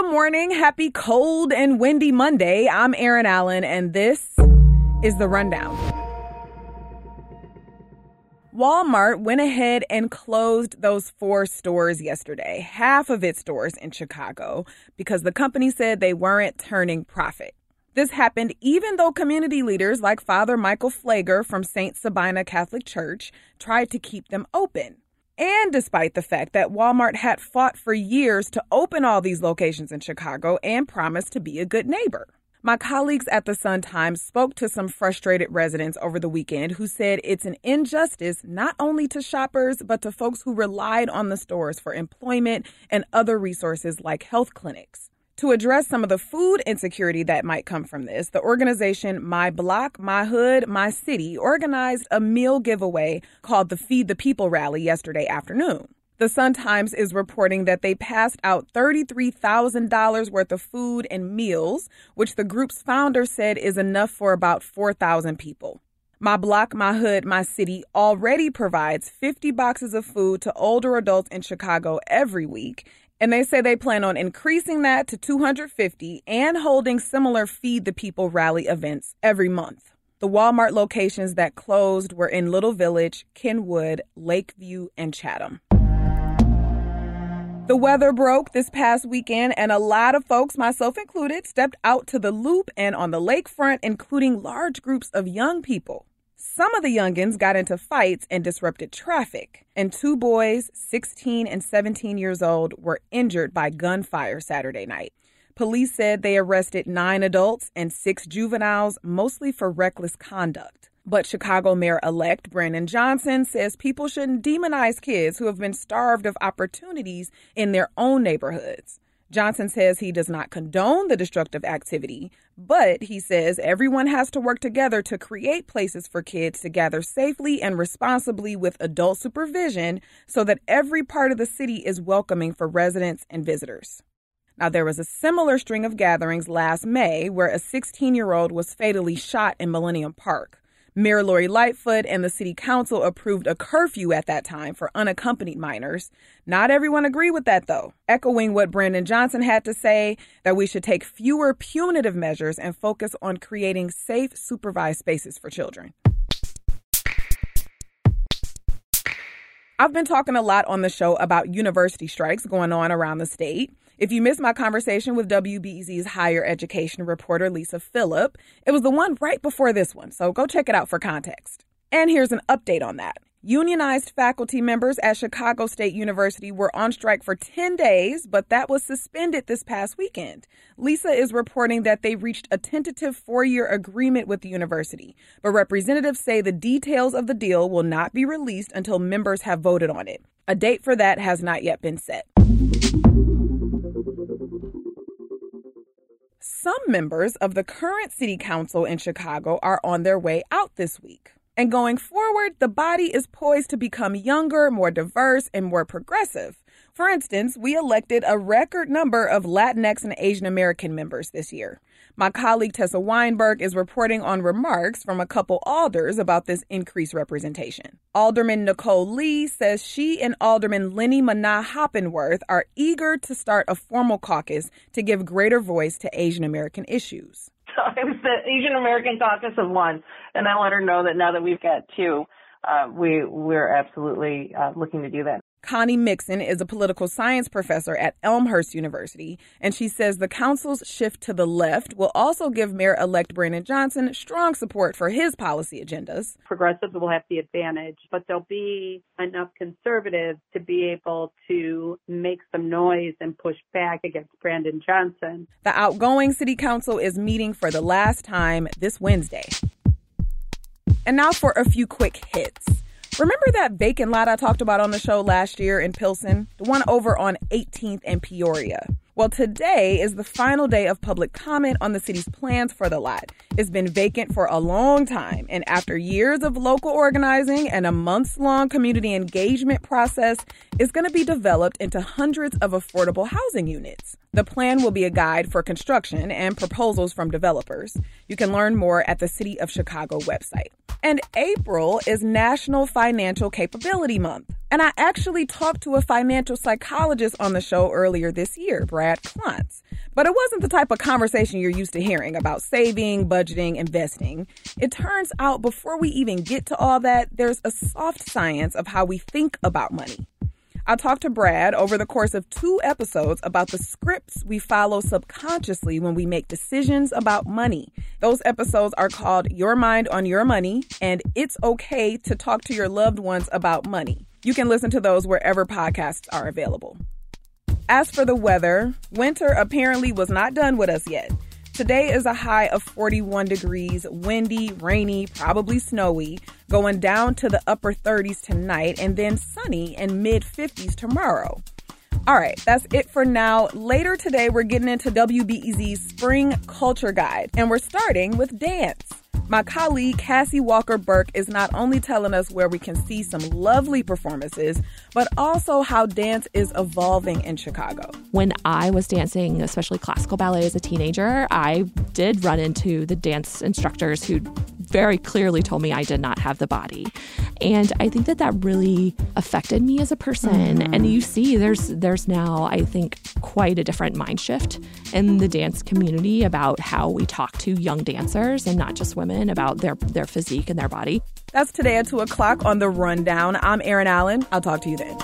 Good morning. Happy cold and windy Monday. I'm Erin Allen, and this is the rundown. Walmart went ahead and closed those four stores yesterday, half of its stores in Chicago, because the company said they weren't turning profit. This happened even though community leaders like Father Michael Pfleger from St. Sabina Catholic Church tried to keep them open. And despite the fact that Walmart had fought for years to open all these locations in Chicago and promised to be a good neighbor. My colleagues at the Sun Times spoke to some frustrated residents over the weekend who said it's an injustice not only to shoppers, but to folks who relied on the stores for employment and other resources like health clinics. To address some of the food insecurity that might come from this, the organization My Block, My Hood, My City organized a meal giveaway called the Feed the People rally yesterday afternoon. The Sun Times is reporting that they passed out $33,000 worth of food and meals, which the group's founder said is enough for about 4,000 people. My Block, My Hood, My City already provides 50 boxes of food to older adults in Chicago every week and they say they plan on increasing that to 250 and holding similar Feed the People rally events every month. The Walmart locations that closed were in Little Village, Kenwood, Lakeview, and Chatham. The weather broke this past weekend, and a lot of folks, myself included, stepped out to the loop and on the lakefront, including large groups of young people. Some of the youngins got into fights and disrupted traffic, and two boys, 16 and 17 years old, were injured by gunfire Saturday night. Police said they arrested nine adults and six juveniles, mostly for reckless conduct. But Chicago Mayor elect Brandon Johnson says people shouldn't demonize kids who have been starved of opportunities in their own neighborhoods. Johnson says he does not condone the destructive activity, but he says everyone has to work together to create places for kids to gather safely and responsibly with adult supervision so that every part of the city is welcoming for residents and visitors. Now, there was a similar string of gatherings last May where a 16 year old was fatally shot in Millennium Park. Mayor Lori Lightfoot and the city council approved a curfew at that time for unaccompanied minors. Not everyone agreed with that, though, echoing what Brandon Johnson had to say that we should take fewer punitive measures and focus on creating safe, supervised spaces for children. I've been talking a lot on the show about university strikes going on around the state. If you missed my conversation with WBEZ's higher education reporter Lisa Philip, it was the one right before this one, so go check it out for context. And here's an update on that. Unionized faculty members at Chicago State University were on strike for 10 days, but that was suspended this past weekend. Lisa is reporting that they reached a tentative four year agreement with the university, but representatives say the details of the deal will not be released until members have voted on it. A date for that has not yet been set. Some members of the current city council in Chicago are on their way out this week. And going forward, the body is poised to become younger, more diverse, and more progressive. For instance, we elected a record number of Latinx and Asian American members this year. My colleague Tessa Weinberg is reporting on remarks from a couple alders about this increased representation. Alderman Nicole Lee says she and Alderman Leni Manaa-Hoppenworth are eager to start a formal caucus to give greater voice to Asian American issues. So it was the Asian American caucus of one, and I let her know that now that we've got two, uh, we we're absolutely uh, looking to do that. Connie Mixon is a political science professor at Elmhurst University, and she says the council's shift to the left will also give Mayor elect Brandon Johnson strong support for his policy agendas. Progressives will have the advantage, but there'll be enough conservatives to be able to make some noise and push back against Brandon Johnson. The outgoing city council is meeting for the last time this Wednesday. And now for a few quick hits. Remember that vacant lot I talked about on the show last year in Pilsen? The one over on 18th and Peoria. Well, today is the final day of public comment on the city's plans for the lot. It's been vacant for a long time, and after years of local organizing and a months long community engagement process, it's going to be developed into hundreds of affordable housing units. The plan will be a guide for construction and proposals from developers. You can learn more at the City of Chicago website. And April is National Financial Capability Month. And I actually talked to a financial psychologist on the show earlier this year, Brad Klontz. But it wasn't the type of conversation you're used to hearing about saving, budgeting, investing. It turns out before we even get to all that, there's a soft science of how we think about money. I talked to Brad over the course of two episodes about the scripts we follow subconsciously when we make decisions about money. Those episodes are called Your Mind on Your Money and It's Okay to Talk to Your Loved Ones About Money. You can listen to those wherever podcasts are available. As for the weather, winter apparently was not done with us yet. Today is a high of 41 degrees, windy, rainy, probably snowy, going down to the upper 30s tonight, and then sunny and mid 50s tomorrow. All right, that's it for now. Later today, we're getting into WBEZ's Spring Culture Guide, and we're starting with dance. My colleague Cassie Walker Burke is not only telling us where we can see some lovely performances, but also how dance is evolving in Chicago. When I was dancing, especially classical ballet as a teenager, I did run into the dance instructors who very clearly told me I did not have the body. And I think that that really affected me as a person. Mm-hmm. And you see there's there's now I think quite a different mind shift in the dance community about how we talk to young dancers and not just women about their their physique and their body. That's today at 2 o'clock on The Rundown. I'm Erin Allen. I'll talk to you then.